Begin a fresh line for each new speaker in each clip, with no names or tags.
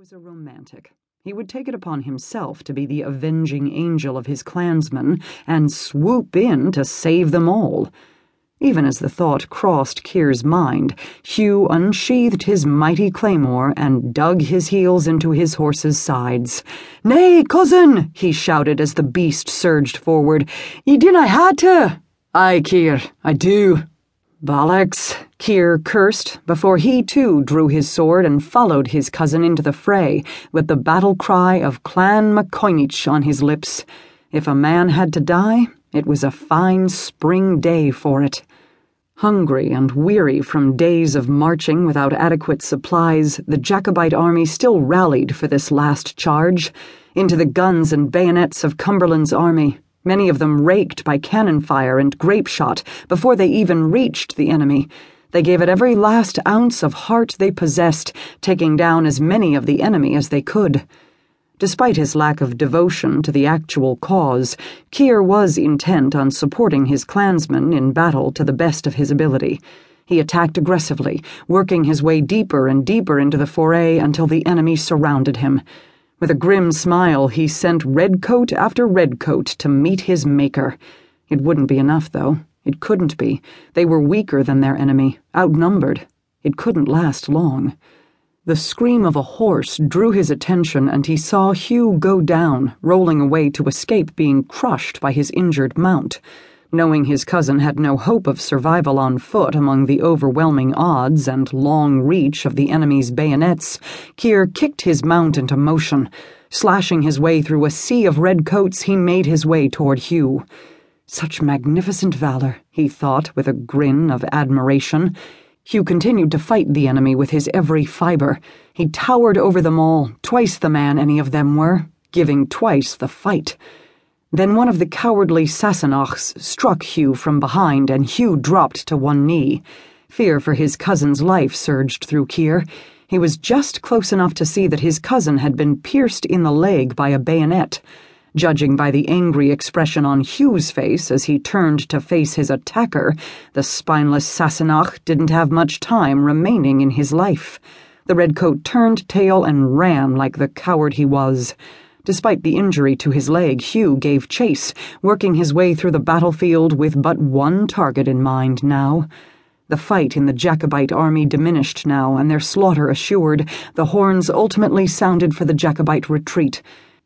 was a romantic. He would take it upon himself to be the avenging angel of his clansmen and swoop in to save them all. Even as the thought crossed Keir's mind, Hugh unsheathed his mighty claymore and dug his heels into his horse's sides. Nay, cousin, he shouted as the beast surged forward. Ye dinna ha to. Aye, Keir, I do. Bollocks, Keir cursed before he too drew his sword and followed his cousin into the fray with the battle cry of Clan MacCoinnach on his lips. If a man had to die, it was a fine spring day for it. Hungry and weary from days of marching without adequate supplies, the Jacobite army still rallied for this last charge into the guns and bayonets of Cumberland's army many of them raked by cannon fire and grape shot before they even reached the enemy. They gave it every last ounce of heart they possessed, taking down as many of the enemy as they could. Despite his lack of devotion to the actual cause, Keir was intent on supporting his clansmen in battle to the best of his ability. He attacked aggressively, working his way deeper and deeper into the foray until the enemy surrounded him. With a grim smile, he sent redcoat after redcoat to meet his maker. It wouldn't be enough, though. It couldn't be. They were weaker than their enemy, outnumbered. It couldn't last long. The scream of a horse drew his attention, and he saw Hugh go down, rolling away to escape being crushed by his injured mount. Knowing his cousin had no hope of survival on foot among the overwhelming odds and long reach of the enemy's bayonets, Keir kicked his mount into motion. Slashing his way through a sea of red coats, he made his way toward Hugh. Such magnificent valor, he thought with a grin of admiration. Hugh continued to fight the enemy with his every fiber. He towered over them all, twice the man any of them were, giving twice the fight. Then one of the cowardly Sassenachs struck Hugh from behind, and Hugh dropped to one knee. Fear for his cousin's life surged through Keir. He was just close enough to see that his cousin had been pierced in the leg by a bayonet. Judging by the angry expression on Hugh's face as he turned to face his attacker, the spineless Sassenach didn't have much time remaining in his life. The redcoat turned tail and ran like the coward he was. Despite the injury to his leg, Hugh gave chase, working his way through the battlefield with but one target in mind now. The fight in the Jacobite army diminished now, and their slaughter assured, the horns ultimately sounded for the Jacobite retreat.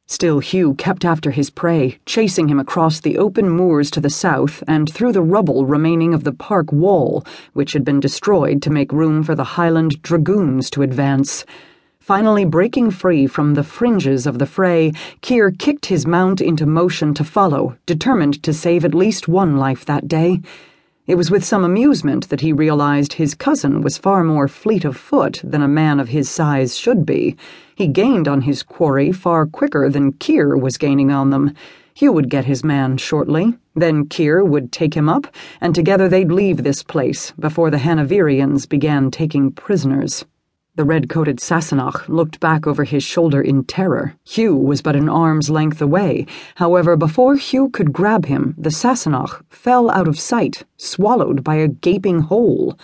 Still, Hugh kept after his prey, chasing him across the open moors to the south and through the rubble remaining of the park wall, which had been destroyed to make room for the Highland dragoons to advance. Finally breaking free from the fringes of the fray, Keir kicked his mount into motion to follow, determined to save at least one life that day. It was with some amusement that he realized his cousin was far more fleet of foot than a man of his size should be. He gained on his quarry far quicker than Keir was gaining on them. Hugh would get his man shortly. Then Keir would take him up, and together they'd leave this place before the Hanoverians began taking prisoners. The red coated Sassenach looked back over his shoulder in terror. Hugh was but an arm's length away. However, before Hugh could grab him, the Sassenach fell out of sight, swallowed by a gaping hole.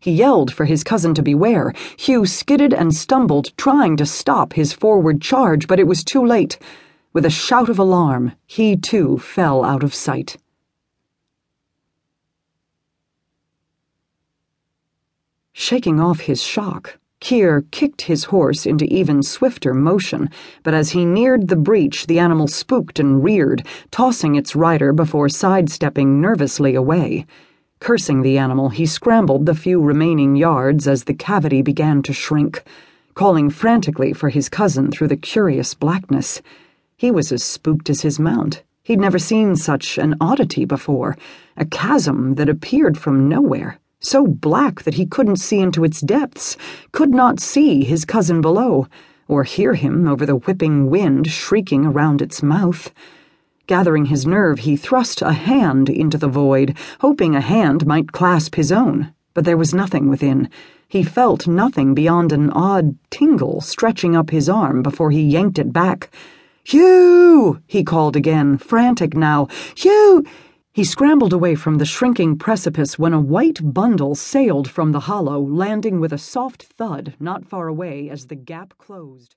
He yelled for his cousin to beware. Hugh skidded and stumbled, trying to stop his forward charge, but it was too late. With a shout of alarm, he too fell out of sight. Shaking off his shock, Keir kicked his horse into even swifter motion, but as he neared the breach, the animal spooked and reared, tossing its rider before sidestepping nervously away. Cursing the animal, he scrambled the few remaining yards as the cavity began to shrink, calling frantically for his cousin through the curious blackness. He was as spooked as his mount. He'd never seen such an oddity before, a chasm that appeared from nowhere so black that he couldn't see into its depths, could not see his cousin below, or hear him over the whipping wind shrieking around its mouth. Gathering his nerve, he thrust a hand into the void, hoping a hand might clasp his own, but there was nothing within. He felt nothing beyond an odd tingle stretching up his arm before he yanked it back. Hugh! he called again, frantic now. Hugh! He scrambled away from the shrinking precipice when a white bundle sailed from the hollow, landing with a soft thud not far away as the gap closed.